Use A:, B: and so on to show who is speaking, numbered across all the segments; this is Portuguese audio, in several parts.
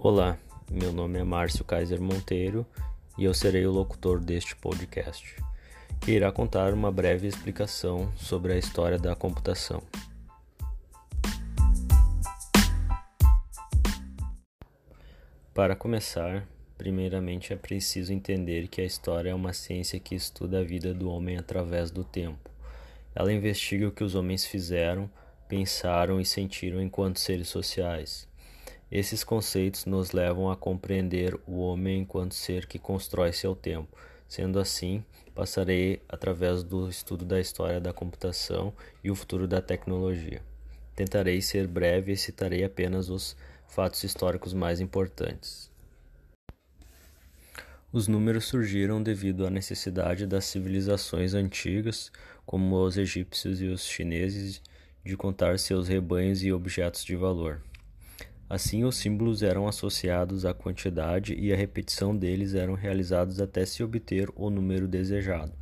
A: Olá, meu nome é Márcio Kaiser Monteiro e eu serei o locutor deste podcast, que irá contar uma breve explicação sobre a história da computação. Para começar, primeiramente é preciso entender que a história é uma ciência que estuda a vida do homem através do tempo. Ela investiga o que os homens fizeram, pensaram e sentiram enquanto seres sociais esses conceitos nos levam a compreender o homem enquanto ser que constrói seu tempo. Sendo assim, passarei através do estudo da história da computação e o futuro da tecnologia. Tentarei ser breve e citarei apenas os fatos históricos mais importantes. Os números surgiram devido à necessidade das civilizações antigas, como os egípcios e os chineses, de contar seus rebanhos e objetos de valor. Assim, os símbolos eram associados à quantidade e a repetição deles eram realizados até se obter o número desejado.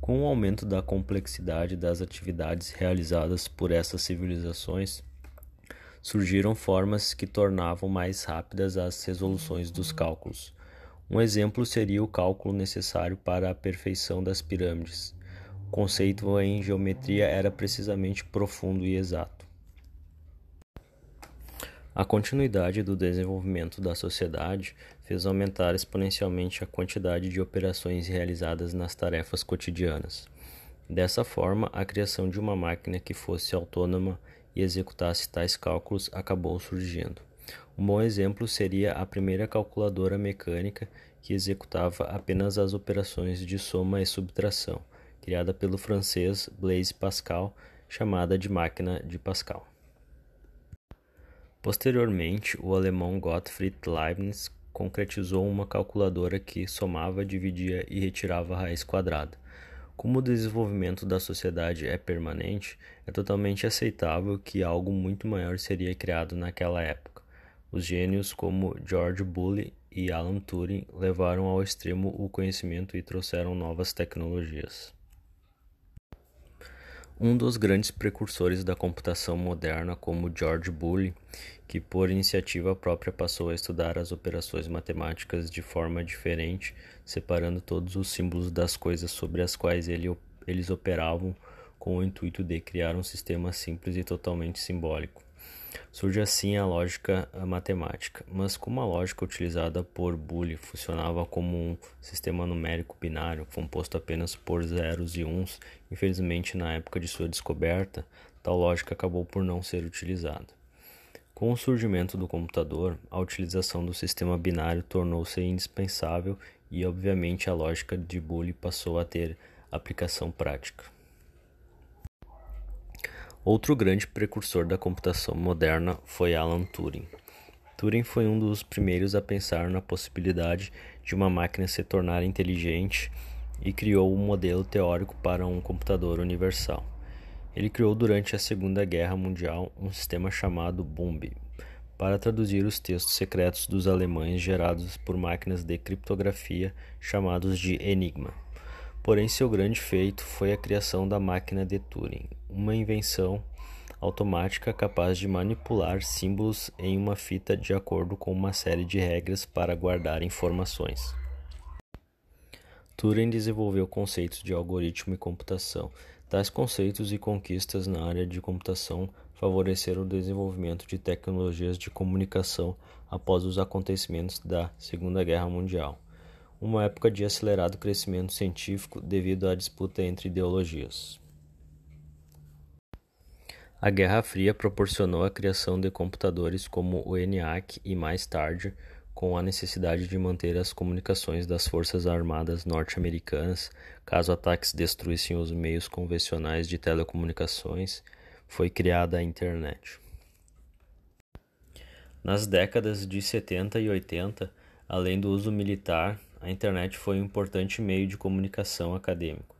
A: Com o aumento da complexidade das atividades realizadas por essas civilizações, surgiram formas que tornavam mais rápidas as resoluções dos cálculos. Um exemplo seria o cálculo necessário para a perfeição das pirâmides. O conceito em geometria era precisamente profundo e exato. A continuidade do desenvolvimento da sociedade fez aumentar exponencialmente a quantidade de operações realizadas nas tarefas cotidianas. Dessa forma, a criação de uma máquina que fosse autônoma e executasse tais cálculos acabou surgindo. Um bom exemplo seria a primeira calculadora mecânica que executava apenas as operações de soma e subtração, criada pelo francês Blaise Pascal, chamada de máquina de Pascal. Posteriormente, o alemão Gottfried Leibniz concretizou uma calculadora que somava, dividia e retirava a raiz quadrada. Como o desenvolvimento da sociedade é permanente, é totalmente aceitável que algo muito maior seria criado naquela época. Os gênios como George Boole e Alan Turing levaram ao extremo o conhecimento e trouxeram novas tecnologias. Um dos grandes precursores da computação moderna, como George Boole, que por iniciativa própria passou a estudar as operações matemáticas de forma diferente, separando todos os símbolos das coisas sobre as quais ele, eles operavam com o intuito de criar um sistema simples e totalmente simbólico. Surge assim a lógica matemática, mas como a lógica utilizada por Boole funcionava como um sistema numérico binário composto apenas por zeros e uns, infelizmente na época de sua descoberta, tal lógica acabou por não ser utilizada. Com o surgimento do computador, a utilização do sistema binário tornou-se indispensável e, obviamente, a lógica de Boole passou a ter aplicação prática. Outro grande precursor da computação moderna foi Alan Turing. Turing foi um dos primeiros a pensar na possibilidade de uma máquina se tornar inteligente e criou o um modelo teórico para um computador universal. Ele criou durante a Segunda Guerra Mundial um sistema chamado BOMB para traduzir os textos secretos dos alemães gerados por máquinas de criptografia chamados de Enigma. Porém, seu grande feito foi a criação da máquina de Turing, uma invenção automática capaz de manipular símbolos em uma fita de acordo com uma série de regras para guardar informações. Turing desenvolveu conceitos de algoritmo e computação. Tais conceitos e conquistas na área de computação favoreceram o desenvolvimento de tecnologias de comunicação após os acontecimentos da Segunda Guerra Mundial uma época de acelerado crescimento científico devido à disputa entre ideologias. A Guerra Fria proporcionou a criação de computadores como o ENIAC e, mais tarde, com a necessidade de manter as comunicações das Forças Armadas norte-americanas, caso ataques destruíssem os meios convencionais de telecomunicações, foi criada a Internet. Nas décadas de 70 e 80, além do uso militar, a internet foi um importante meio de comunicação acadêmico,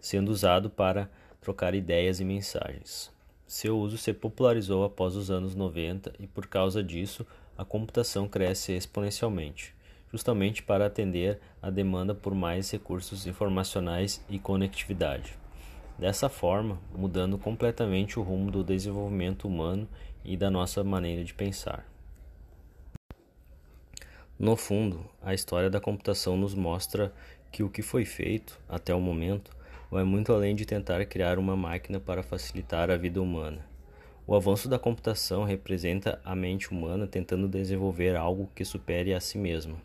A: sendo usado para trocar ideias e mensagens. Seu uso se popularizou após os anos 90 e, por causa disso, a computação cresce exponencialmente, justamente para atender à demanda por mais recursos informacionais e conectividade. Dessa forma, mudando completamente o rumo do desenvolvimento humano e da nossa maneira de pensar. No fundo, a história da computação nos mostra que o que foi feito, até o momento, vai muito além de tentar criar uma máquina para facilitar a vida humana. O avanço da computação representa a mente humana tentando desenvolver algo que supere a si mesma.